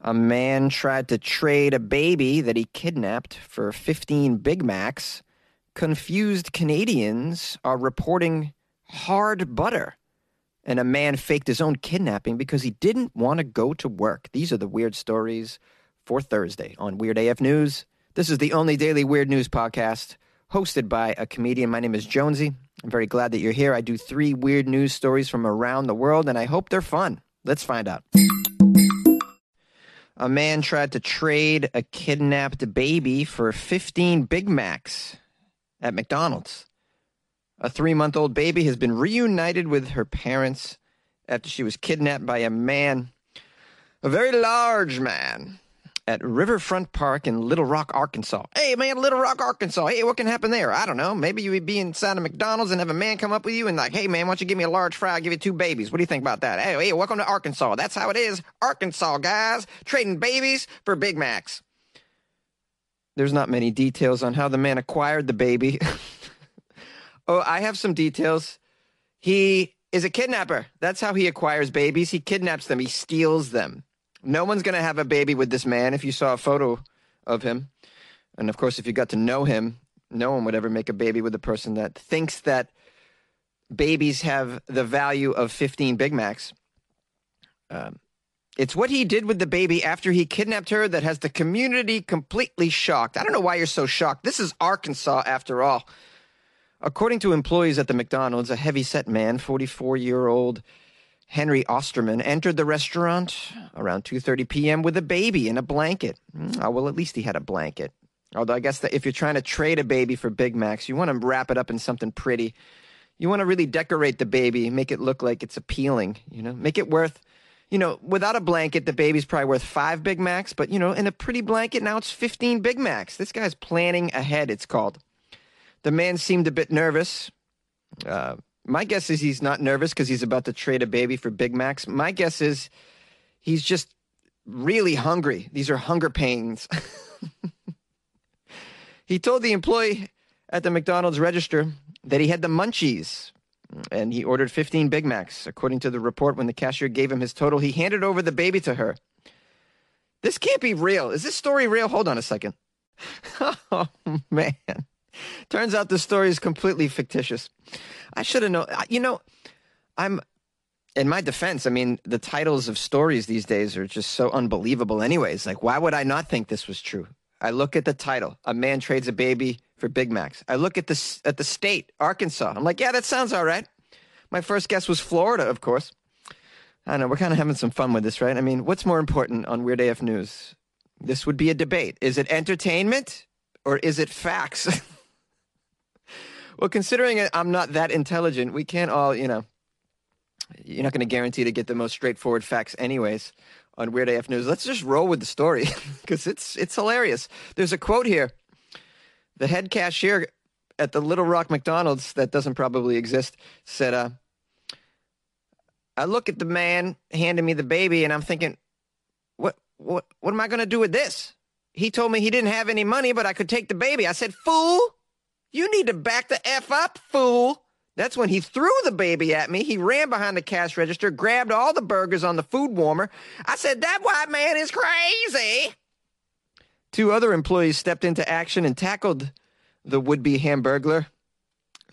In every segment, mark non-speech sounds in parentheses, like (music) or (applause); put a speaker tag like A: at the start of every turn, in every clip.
A: A man tried to trade a baby that he kidnapped for 15 Big Macs. Confused Canadians are reporting hard butter. And a man faked his own kidnapping because he didn't want to go to work. These are the weird stories for Thursday on Weird AF News. This is the only daily weird news podcast hosted by a comedian. My name is Jonesy. I'm very glad that you're here. I do three weird news stories from around the world, and I hope they're fun. Let's find out. A man tried to trade a kidnapped baby for 15 Big Macs at McDonald's. A three month old baby has been reunited with her parents after she was kidnapped by a man, a very large man, at Riverfront Park in Little Rock, Arkansas. Hey, man, Little Rock, Arkansas. Hey, what can happen there? I don't know. Maybe you would be inside a McDonald's and have a man come up with you and like, hey, man, why don't you give me a large fry? I'll give you two babies. What do you think about that? Hey, hey, welcome to Arkansas. That's how it is. Arkansas, guys. Trading babies for Big Macs. There's not many details on how the man acquired the baby. (laughs) oh, I have some details. He is a kidnapper. That's how he acquires babies. He kidnaps them, he steals them. No one's going to have a baby with this man if you saw a photo of him. And of course, if you got to know him, no one would ever make a baby with a person that thinks that babies have the value of 15 Big Macs. Um, it's what he did with the baby after he kidnapped her that has the community completely shocked. I don't know why you're so shocked. This is Arkansas, after all. According to employees at the McDonald's, a heavy set man, 44 year old Henry Osterman entered the restaurant around 2:30 p.m. with a baby in a blanket. Mm, oh, well, at least he had a blanket. Although I guess that if you're trying to trade a baby for Big Macs, you want to wrap it up in something pretty. You want to really decorate the baby, make it look like it's appealing, you know, make it worth, you know, without a blanket, the baby's probably worth five Big Macs, but, you know, in a pretty blanket, now it's 15 Big Macs. This guy's planning ahead, it's called. The man seemed a bit nervous. Uh, my guess is he's not nervous because he's about to trade a baby for Big Macs. My guess is he's just really hungry. These are hunger pains. (laughs) he told the employee at the McDonald's register that he had the munchies and he ordered 15 Big Macs. According to the report, when the cashier gave him his total, he handed over the baby to her. This can't be real. Is this story real? Hold on a second. (laughs) oh, man. Turns out the story is completely fictitious. I should have known. You know, I'm in my defense. I mean, the titles of stories these days are just so unbelievable. Anyways, like, why would I not think this was true? I look at the title: "A man trades a baby for Big Macs." I look at the at the state, Arkansas. I'm like, yeah, that sounds all right. My first guess was Florida, of course. I don't know. We're kind of having some fun with this, right? I mean, what's more important on Weird AF News? This would be a debate. Is it entertainment or is it facts? (laughs) Well, considering I'm not that intelligent, we can't all, you know, you're not going to guarantee to get the most straightforward facts, anyways, on Weird AF News. Let's just roll with the story (laughs) because it's it's hilarious. There's a quote here. The head cashier at the Little Rock McDonald's that doesn't probably exist said, uh, "I look at the man handing me the baby, and I'm thinking, what what what am I going to do with this?" He told me he didn't have any money, but I could take the baby. I said, "Fool." You need to back the F up, fool. That's when he threw the baby at me. He ran behind the cash register, grabbed all the burgers on the food warmer. I said, That white man is crazy. Two other employees stepped into action and tackled the would be hamburglar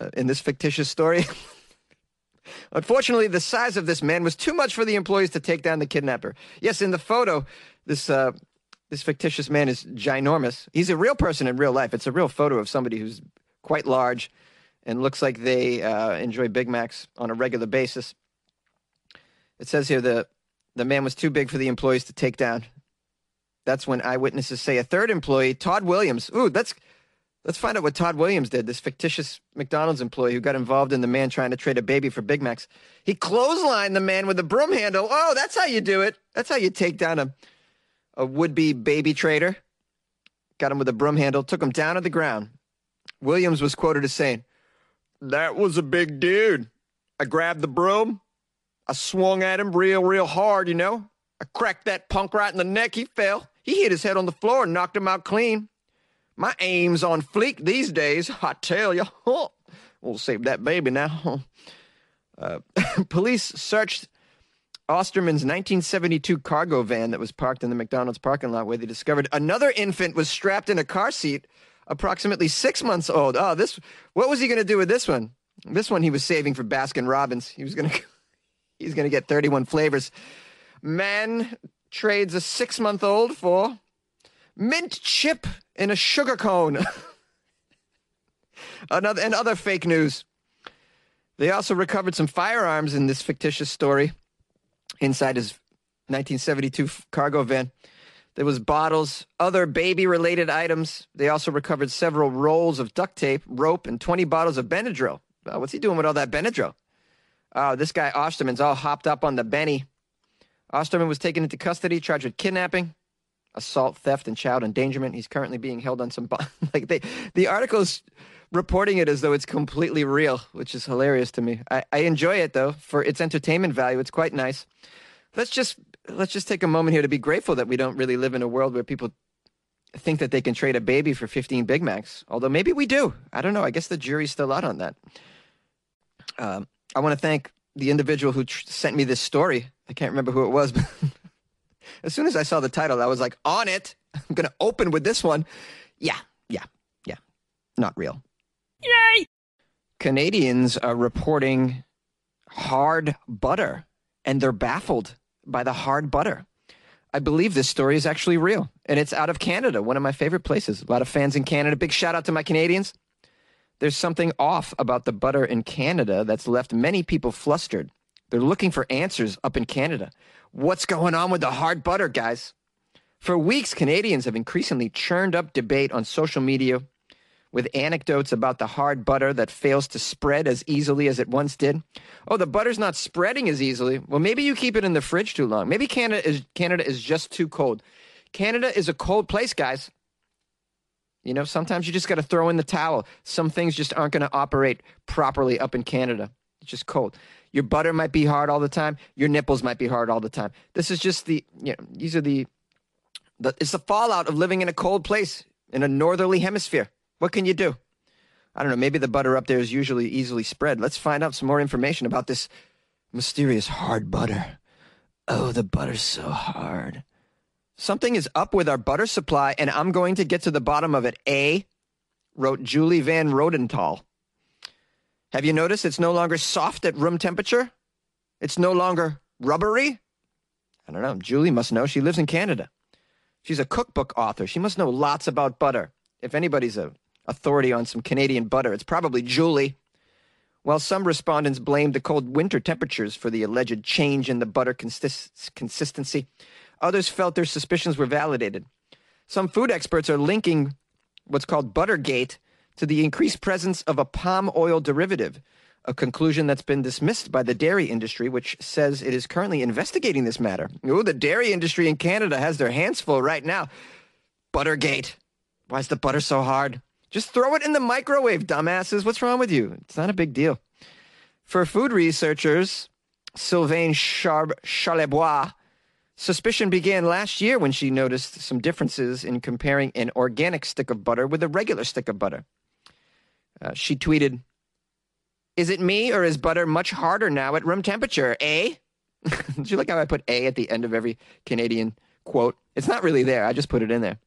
A: uh, in this fictitious story. (laughs) Unfortunately, the size of this man was too much for the employees to take down the kidnapper. Yes, in the photo, this uh, this fictitious man is ginormous. He's a real person in real life. It's a real photo of somebody who's quite large and looks like they uh, enjoy Big Macs on a regular basis. It says here the the man was too big for the employees to take down. That's when eyewitnesses say a third employee, Todd Williams. Ooh, that's let's find out what Todd Williams did. This fictitious McDonald's employee who got involved in the man trying to trade a baby for Big Macs. He clotheslined the man with a broom handle. Oh, that's how you do it. That's how you take down a a would be baby trader. Got him with a broom handle, took him down to the ground. Williams was quoted as saying, That was a big dude. I grabbed the broom. I swung at him real, real hard, you know. I cracked that punk right in the neck. He fell. He hit his head on the floor and knocked him out clean. My aim's on fleek these days, I tell you. (laughs) we'll save that baby now. (laughs) Uh, (laughs) police searched Osterman's 1972 cargo van that was parked in the McDonald's parking lot where they discovered another infant was strapped in a car seat, approximately six months old. Oh, this, what was he going to do with this one? This one he was saving for Baskin Robbins. He was going (laughs) to, he's going to get 31 flavors. Man trades a six month old for mint chip in a sugar cone. (laughs) Another, and other fake news. They also recovered some firearms in this fictitious story inside his 1972 cargo van. There was bottles, other baby-related items. They also recovered several rolls of duct tape, rope, and 20 bottles of Benadryl. Uh, what's he doing with all that Benadryl? Oh, this guy Osterman's all hopped up on the Benny. Osterman was taken into custody, charged with kidnapping, assault, theft, and child endangerment. He's currently being held on some (laughs) like they, the articles reporting it as though it's completely real, which is hilarious to me. I, I enjoy it though for its entertainment value. It's quite nice. Let's just let's just take a moment here to be grateful that we don't really live in a world where people think that they can trade a baby for 15 Big Macs. Although maybe we do. I don't know. I guess the jury's still out on that. Um, I want to thank the individual who tr- sent me this story. I can't remember who it was, (laughs) but as soon as I saw the title, I was like, on it. I'm going to open with this one. Yeah, yeah, yeah. Not real. Yay! Canadians are reporting hard butter, and they're baffled by the hard butter. I believe this story is actually real, and it's out of Canada, one of my favorite places. A lot of fans in Canada. Big shout out to my Canadians. There's something off about the butter in Canada that's left many people flustered. They're looking for answers up in Canada. What's going on with the hard butter, guys? For weeks, Canadians have increasingly churned up debate on social media with anecdotes about the hard butter that fails to spread as easily as it once did. Oh, the butter's not spreading as easily. Well, maybe you keep it in the fridge too long. Maybe Canada is Canada is just too cold. Canada is a cold place, guys. You know, sometimes you just got to throw in the towel. Some things just aren't going to operate properly up in Canada. It's just cold. Your butter might be hard all the time. Your nipples might be hard all the time. This is just the, you know, these are the, the it's the fallout of living in a cold place in a northerly hemisphere. What can you do? I don't know. Maybe the butter up there is usually easily spread. Let's find out some more information about this mysterious hard butter. Oh, the butter's so hard. Something is up with our butter supply, and I'm going to get to the bottom of it. A, wrote Julie Van Rosendaal. Have you noticed it's no longer soft at room temperature? It's no longer rubbery? I don't know. Julie must know. She lives in Canada. She's a cookbook author. She must know lots about butter. If anybody's a authority on some Canadian butter. It's probably Julie. While some respondents blamed the cold winter temperatures for the alleged change in the butter consist- consistency, others felt their suspicions were validated. Some food experts are linking what's called Buttergate to the increased presence of a palm oil derivative, a conclusion that's been dismissed by the dairy industry, which says it is currently investigating this matter. Oh, the dairy industry in Canada has their hands full right now. Buttergate. Why is the butter so hard? Just throw it in the microwave, dumbasses. What's wrong with you? It's not a big deal. For food researchers, Sylvain Char- Charlebois, suspicion began last year when she noticed some differences in comparing an organic stick of butter with a regular stick of butter. Uh, she tweeted, Is it me or is butter much harder now at room temperature? Eh? (laughs) Do you like how I put A at the end of every Canadian quote? It's not really there. I just put it in there.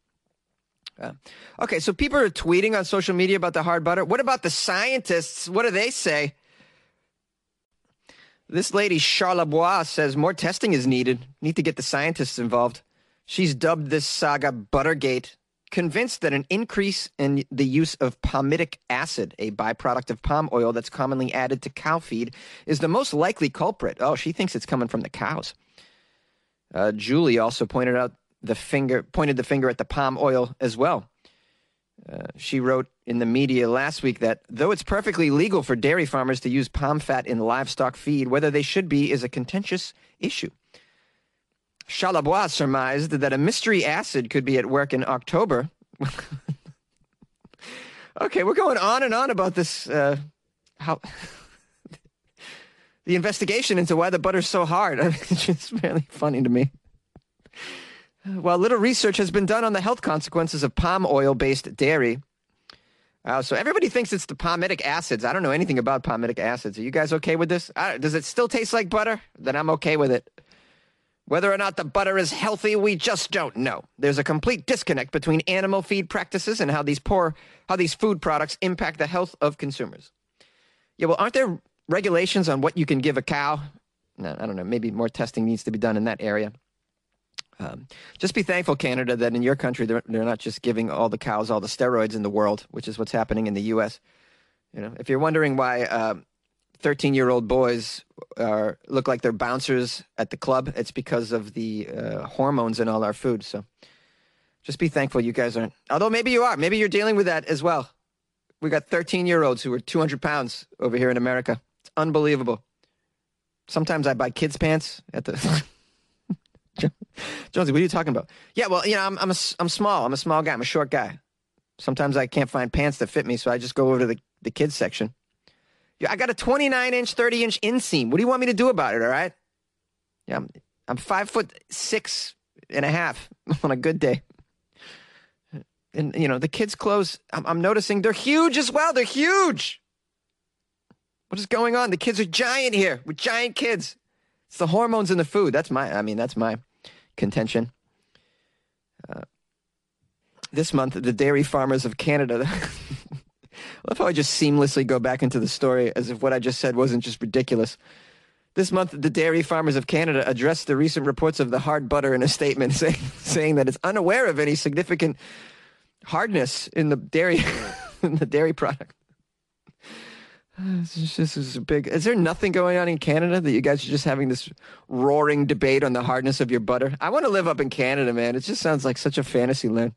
A: Uh, okay, so people are tweeting on social media about the hard butter. What about the scientists? What do they say? This lady, Charlebois, says more testing is needed. Need to get the scientists involved. She's dubbed this saga Buttergate, convinced that an increase in the use of palmitic acid, a byproduct of palm oil that's commonly added to cow feed, is the most likely culprit. Oh, she thinks it's coming from the cows. Uh, Julie also pointed out the finger pointed the finger at the palm oil as well. Uh, she wrote in the media last week that though it's perfectly legal for dairy farmers to use palm fat in livestock feed, whether they should be is a contentious issue. Charlebois surmised that a mystery acid could be at work in October. (laughs) okay, we're going on and on about this. Uh, how (laughs) the investigation into why the butter's so hard. I (laughs) mean, it's just really funny to me. While little research has been done on the health consequences of palm oil based dairy, uh, so everybody thinks it's the palmitic acids. I don't know anything about palmitic acids. Are you guys okay with this? Does it still taste like butter? Then I'm okay with it. Whether or not the butter is healthy, we just don't know. There's a complete disconnect between animal feed practices and how these poor how these food products impact the health of consumers. Yeah, well, aren't there regulations on what you can give a cow? No, I don't know. Maybe more testing needs to be done in that area. Um, just be thankful, Canada, that in your country they're, they're not just giving all the cows all the steroids in the world, which is what's happening in the U.S. You know, if you're wondering why uh, 13 year old boys are, look like they're bouncers at the club, it's because of the uh, hormones in all our food. So just be thankful you guys aren't. Although maybe you are. Maybe you're dealing with that as well. We got 13 year olds who are 200 pounds over here in America. It's unbelievable. Sometimes I buy kids' pants at the. (laughs) (laughs) Jonesy, what are you talking about? Yeah, well, you know, I'm I'm a, I'm small. I'm a small guy. I'm a short guy. Sometimes I can't find pants that fit me, so I just go over to the, the kids section. Yeah, I got a 29 inch, 30 inch inseam. What do you want me to do about it? All right. Yeah, I'm, I'm five foot six and a half (laughs) on a good day. And you know the kids' clothes. I'm, I'm noticing they're huge as well. They're huge. What is going on? The kids are giant here with giant kids. It's the hormones in the food. That's my. I mean, that's my contention. Uh, this month, the dairy farmers of Canada. I love how I just seamlessly go back into the story as if what I just said wasn't just ridiculous. This month, the dairy farmers of Canada addressed the recent reports of the hard butter in a statement, (laughs) saying, saying that it's unaware of any significant hardness in the dairy (laughs) in the dairy product. This is, big. Is there nothing going on in Canada that you guys are just having this roaring debate on the hardness of your butter? I want to live up in Canada, man. It just sounds like such a fantasy land.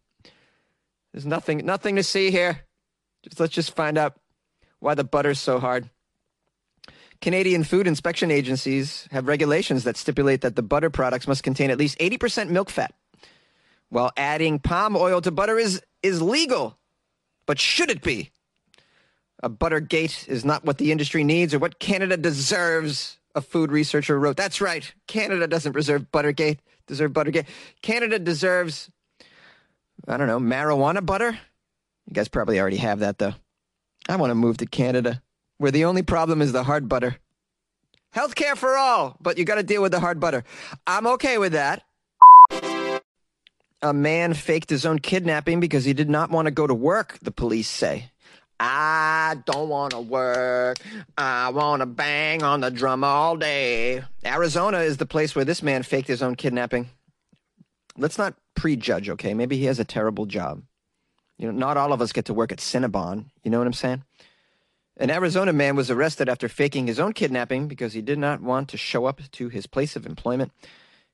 A: There's nothing, nothing to see here. Just let's just find out why the butter's so hard. Canadian food inspection agencies have regulations that stipulate that the butter products must contain at least 80% milk fat. While adding palm oil to butter is, is legal, but should it be? A Buttergate is not what the industry needs or what Canada deserves, a food researcher wrote. That's right. Canada doesn't deserve Buttergate, deserve Buttergate. Canada deserves, I don't know, marijuana butter? You guys probably already have that, though. I want to move to Canada, where the only problem is the hard butter. Healthcare for all, but you got to deal with the hard butter. I'm okay with that. A man faked his own kidnapping because he did not want to go to work, the police say. I don't want to work. I want to bang on the drum all day. Arizona is the place where this man faked his own kidnapping. Let's not prejudge, okay? Maybe he has a terrible job. You know, not all of us get to work at Cinnabon. You know what I'm saying? An Arizona man was arrested after faking his own kidnapping because he did not want to show up to his place of employment.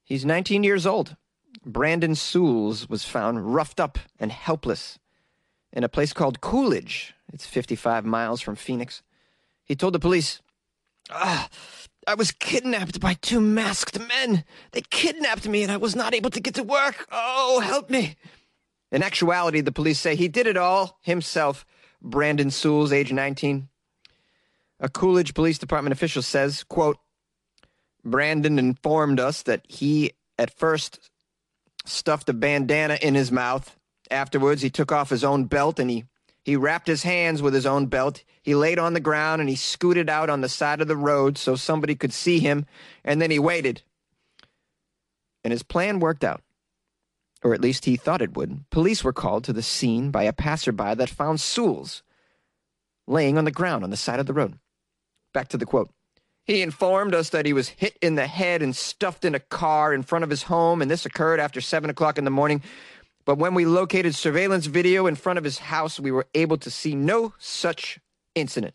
A: He's 19 years old. Brandon Soules was found roughed up and helpless in a place called Coolidge. It's 55 miles from Phoenix. He told the police, ah, I was kidnapped by two masked men. They kidnapped me and I was not able to get to work. Oh, help me. In actuality, the police say he did it all himself. Brandon Soules, age 19. A Coolidge Police Department official says, quote, Brandon informed us that he at first stuffed a bandana in his mouth. Afterwards, he took off his own belt and he, he wrapped his hands with his own belt. He laid on the ground and he scooted out on the side of the road so somebody could see him, and then he waited. And his plan worked out or at least he thought it would, police were called to the scene by a passerby that found Soules laying on the ground on the side of the road. Back to the quote. He informed us that he was hit in the head and stuffed in a car in front of his home, and this occurred after 7 o'clock in the morning. But when we located surveillance video in front of his house, we were able to see no such incident.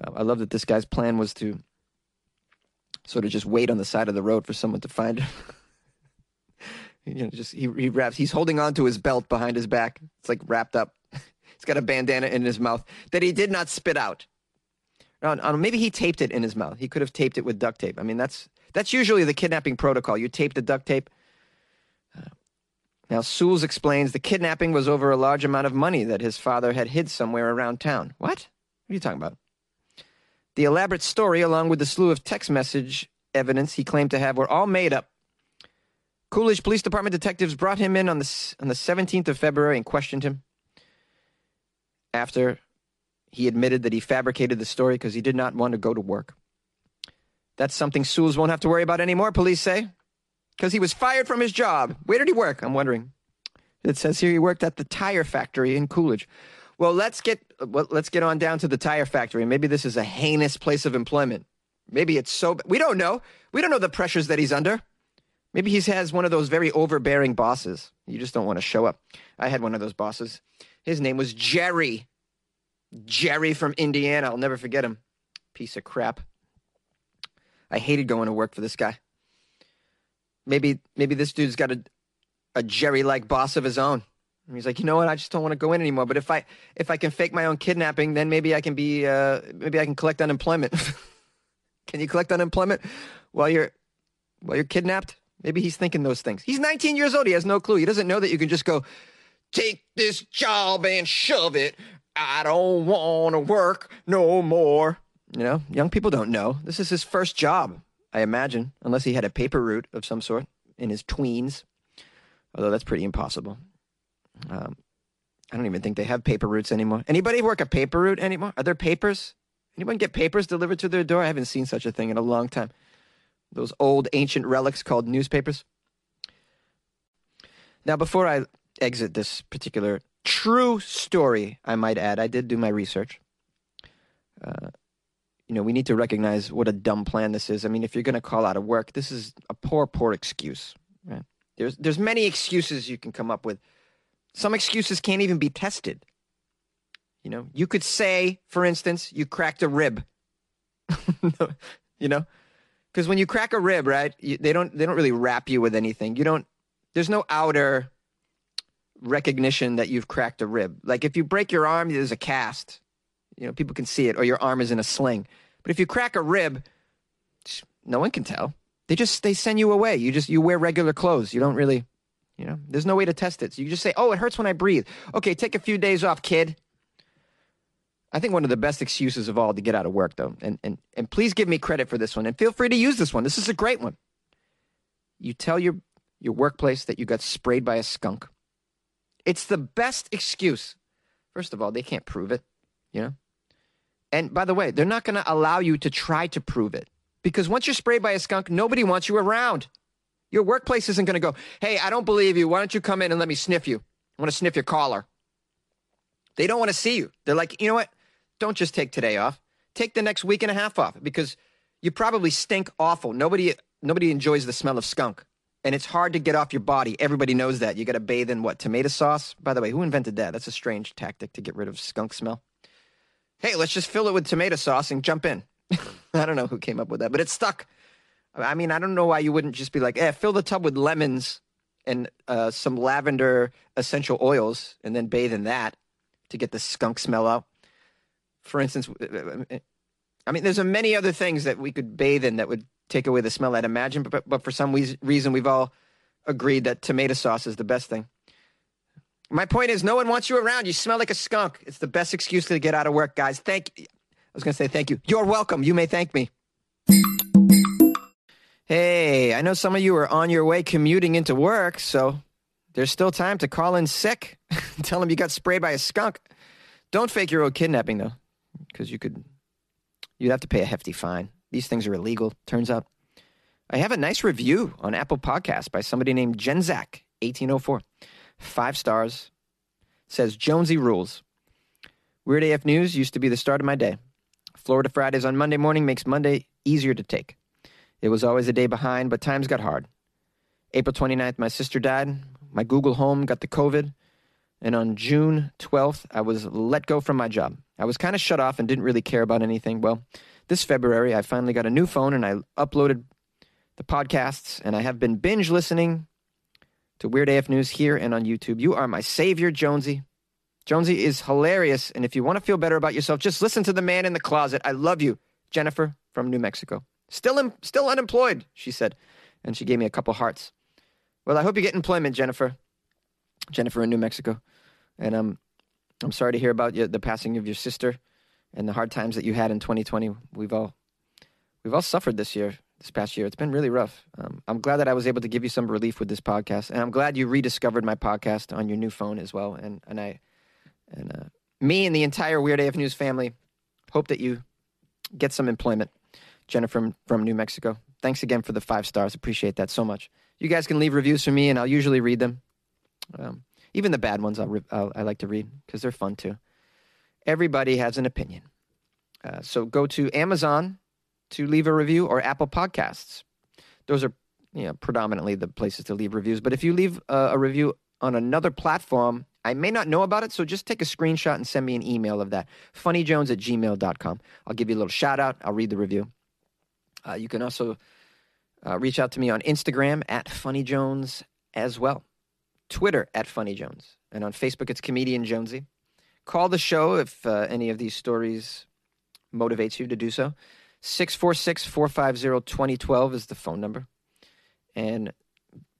A: I love that this guy's plan was to sort of just wait on the side of the road for someone to find him. (laughs) You know, just he, he wraps. He's holding on to his belt behind his back. It's like wrapped up. (laughs) he's got a bandana in his mouth that he did not spit out. Maybe he taped it in his mouth. He could have taped it with duct tape. I mean, that's that's usually the kidnapping protocol. You tape the duct tape. Now, Soules explains the kidnapping was over a large amount of money that his father had hid somewhere around town. What? What are you talking about? The elaborate story, along with the slew of text message evidence he claimed to have, were all made up Coolidge Police Department detectives brought him in on the, on the 17th of February and questioned him after he admitted that he fabricated the story because he did not want to go to work. That's something Soules won't have to worry about anymore, police say, because he was fired from his job. Where did he work? I'm wondering. It says here he worked at the tire factory in Coolidge. Well, let's get well, let's get on down to the tire factory. Maybe this is a heinous place of employment. Maybe it's so we don't know. We don't know the pressures that he's under. Maybe he has one of those very overbearing bosses. You just don't want to show up. I had one of those bosses. His name was Jerry. Jerry from Indiana. I'll never forget him. Piece of crap. I hated going to work for this guy. Maybe maybe this dude's got a a Jerry like boss of his own. And he's like, you know what? I just don't want to go in anymore. But if I if I can fake my own kidnapping, then maybe I can be uh, maybe I can collect unemployment. (laughs) can you collect unemployment while you're while you're kidnapped? Maybe he's thinking those things. He's 19 years old. He has no clue. He doesn't know that you can just go take this job and shove it. I don't want to work no more. You know, young people don't know. This is his first job, I imagine, unless he had a paper route of some sort in his tweens. Although that's pretty impossible. Um, I don't even think they have paper routes anymore. Anybody work a paper route anymore? Are there papers? Anyone get papers delivered to their door? I haven't seen such a thing in a long time. Those old ancient relics called newspapers. Now, before I exit this particular true story, I might add, I did do my research. Uh, you know, we need to recognize what a dumb plan this is. I mean, if you're going to call out of work, this is a poor, poor excuse. Right? There's there's many excuses you can come up with some excuses can't even be tested. You know, you could say, for instance, you cracked a rib. (laughs) you know, because when you crack a rib, right, you, they don't they don't really wrap you with anything. You don't. There's no outer recognition that you've cracked a rib. Like if you break your arm, there's a cast. You know, people can see it, or your arm is in a sling. But if you crack a rib, no one can tell. They just they send you away. You just you wear regular clothes. You don't really you know, there's no way to test it. So you just say, "Oh, it hurts when I breathe." Okay, take a few days off, kid. I think one of the best excuses of all to get out of work, though, and and and please give me credit for this one, and feel free to use this one. This is a great one. You tell your your workplace that you got sprayed by a skunk. It's the best excuse. First of all, they can't prove it, you know. And by the way, they're not going to allow you to try to prove it because once you're sprayed by a skunk, nobody wants you around. Your workplace isn't going to go, hey, I don't believe you. Why don't you come in and let me sniff you? I want to sniff your collar. They don't want to see you. They're like, you know what? Don't just take today off. Take the next week and a half off because you probably stink awful. Nobody nobody enjoys the smell of skunk. And it's hard to get off your body. Everybody knows that. You got to bathe in what? Tomato sauce? By the way, who invented that? That's a strange tactic to get rid of skunk smell. Hey, let's just fill it with tomato sauce and jump in. (laughs) I don't know who came up with that, but it stuck. I mean, I don't know why you wouldn't just be like, eh, fill the tub with lemons and uh, some lavender essential oils and then bathe in that to get the skunk smell out. For instance, uh, uh, uh, I mean, there's a many other things that we could bathe in that would take away the smell, I'd imagine. But, but for some reason, we've all agreed that tomato sauce is the best thing. My point is, no one wants you around. You smell like a skunk. It's the best excuse to get out of work, guys. Thank. I was going to say thank you. You're welcome. You may thank me. Hey, I know some of you are on your way commuting into work, so there's still time to call in sick. (laughs) Tell them you got sprayed by a skunk. Don't fake your own kidnapping, though, because you could, you'd have to pay a hefty fine. These things are illegal, turns out. I have a nice review on Apple Podcasts by somebody named Jenzak, 1804. Five stars. Says Jonesy rules. Weird AF News used to be the start of my day. Florida Fridays on Monday morning makes Monday easier to take. It was always a day behind, but times got hard. April 29th, my sister died. My Google Home got the COVID. And on June 12th, I was let go from my job. I was kind of shut off and didn't really care about anything. Well, this February, I finally got a new phone and I uploaded the podcasts, and I have been binge listening to Weird AF News here and on YouTube. You are my savior, Jonesy. Jonesy is hilarious, and if you want to feel better about yourself, just listen to the man in the closet. I love you, Jennifer from New Mexico. Still, still unemployed, she said. And she gave me a couple hearts. Well, I hope you get employment, Jennifer. Jennifer in New Mexico. And um, I'm sorry to hear about the passing of your sister and the hard times that you had in 2020. We've all, we've all suffered this year, this past year. It's been really rough. Um, I'm glad that I was able to give you some relief with this podcast. And I'm glad you rediscovered my podcast on your new phone as well. And, and I, and uh, me and the entire Weird AF News family hope that you get some employment. Jennifer from, from New Mexico. Thanks again for the five stars. Appreciate that so much. You guys can leave reviews for me, and I'll usually read them. Um, even the bad ones, re- i like to read because they're fun too. Everybody has an opinion. Uh, so go to Amazon to leave a review or Apple Podcasts. Those are you know, predominantly the places to leave reviews. But if you leave a, a review on another platform, I may not know about it, so just take a screenshot and send me an email of that. funnyjones at gmail.com. I'll give you a little shout out. I'll read the review. Uh, you can also uh, reach out to me on Instagram at funnyjones as well. Twitter at funnyjones. And on Facebook, it's comedian Jonesy. Call the show if uh, any of these stories motivates you to do so. 646 450 2012 is the phone number. And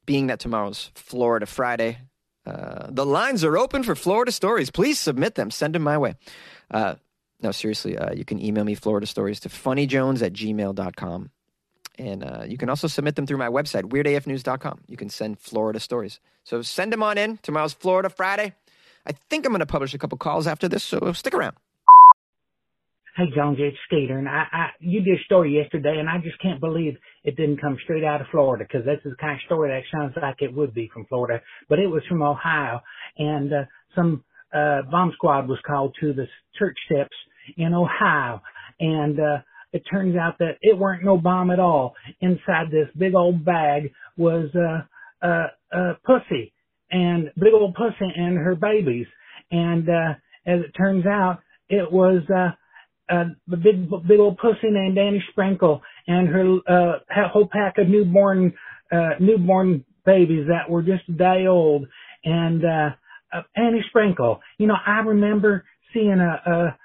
A: being that tomorrow's Florida Friday, uh, the lines are open for Florida stories. Please submit them. Send them my way. Uh, no, seriously, uh, you can email me Florida stories to funnyjones at gmail.com. And uh, you can also submit them through my website, weirdafnews.com. You can send Florida stories. So send them on in. Tomorrow's Florida Friday. I think I'm going to publish a couple calls after this, so stick around.
B: Hey, Jones, it's Skeeter, and I, I, you did a story yesterday, and I just can't believe it didn't come straight out of Florida, because that's the kind of story that sounds like it would be from Florida, but it was from Ohio, and uh, some uh, bomb squad was called to the church steps in Ohio, and uh, it turns out that it weren't no bomb at all. Inside this big old bag was uh, uh, uh, pussy, and big old pussy and her babies, and uh, as it turns out, it was. Uh, uh, the big, big old pussy named Annie Sprinkle and her, uh, whole pack of newborn, uh, newborn babies that were just a day old. And, uh, uh Annie Sprinkle, you know, I remember seeing a, a,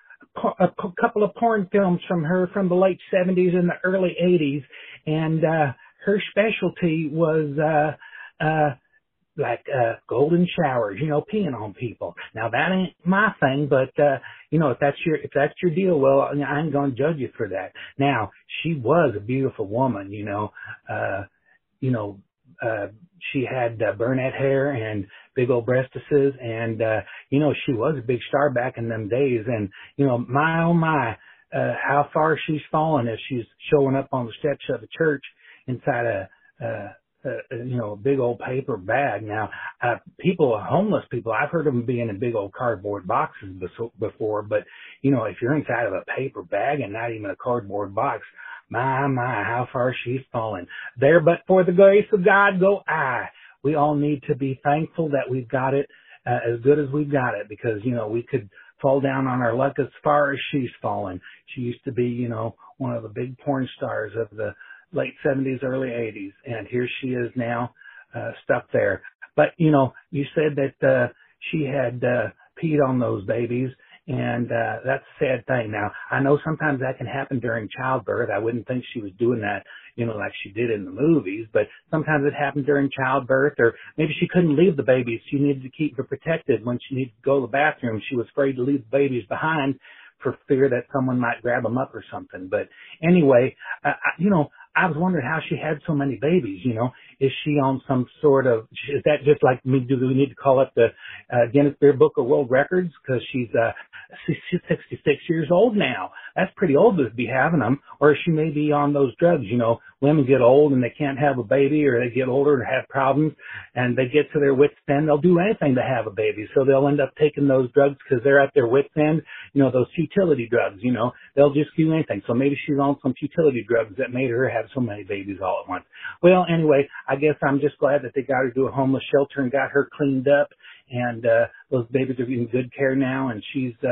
B: a couple of porn films from her from the late 70s and the early 80s. And, uh, her specialty was, uh, uh, like uh golden showers, you know, peeing on people. Now that ain't my thing, but uh you know, if that's your if that's your deal, well, I ain't gonna judge you for that. Now, she was a beautiful woman, you know, uh you know, uh she had uh, brunette hair and big old breastises and uh you know, she was a big star back in them days and you know, my oh my, uh how far she's fallen as she's showing up on the steps of a church inside a uh uh, you know, a big old paper bag. Now, uh, people, homeless people, I've heard of them being in big old cardboard boxes before, but you know, if you're inside of a paper bag and not even a cardboard box, my, my, how far she's fallen. There, but for the grace of God go I. We all need to be thankful that we've got it uh, as good as we've got it because, you know, we could fall down on our luck as far as she's fallen. She used to be, you know, one of the big porn stars of the late 70s, early 80s, and here she is now uh, stuck there. But you know, you said that uh, she had uh, peed on those babies, and uh, that's a sad thing. Now, I know sometimes that can happen during childbirth. I wouldn't think she was doing that, you know, like she did in the movies, but sometimes it happened during childbirth, or maybe she couldn't leave the babies. She needed to keep them protected when she needed to go to the bathroom. She was afraid to leave the babies behind for fear that someone might grab them up or something. But anyway, uh, you know, I was wondering how she had so many babies. You know, is she on some sort of? Is that just like me? Do we need to call up the uh, Guinness Book of World Records because she's uh, (laughs) she's 66 years old now? That's pretty old to be having them. Or she may be on those drugs. You know, women get old and they can't have a baby, or they get older and have problems, and they get to their wits end. They'll do anything to have a baby, so they'll end up taking those drugs because they're at their wits end. You know, those futility drugs. You know, they'll just do anything. So maybe she's on some futility drugs that made her have so many babies all at once. Well, anyway, I guess I'm just glad that they got her to a homeless shelter and got her cleaned up, and uh, those babies are in good care now, and she's uh,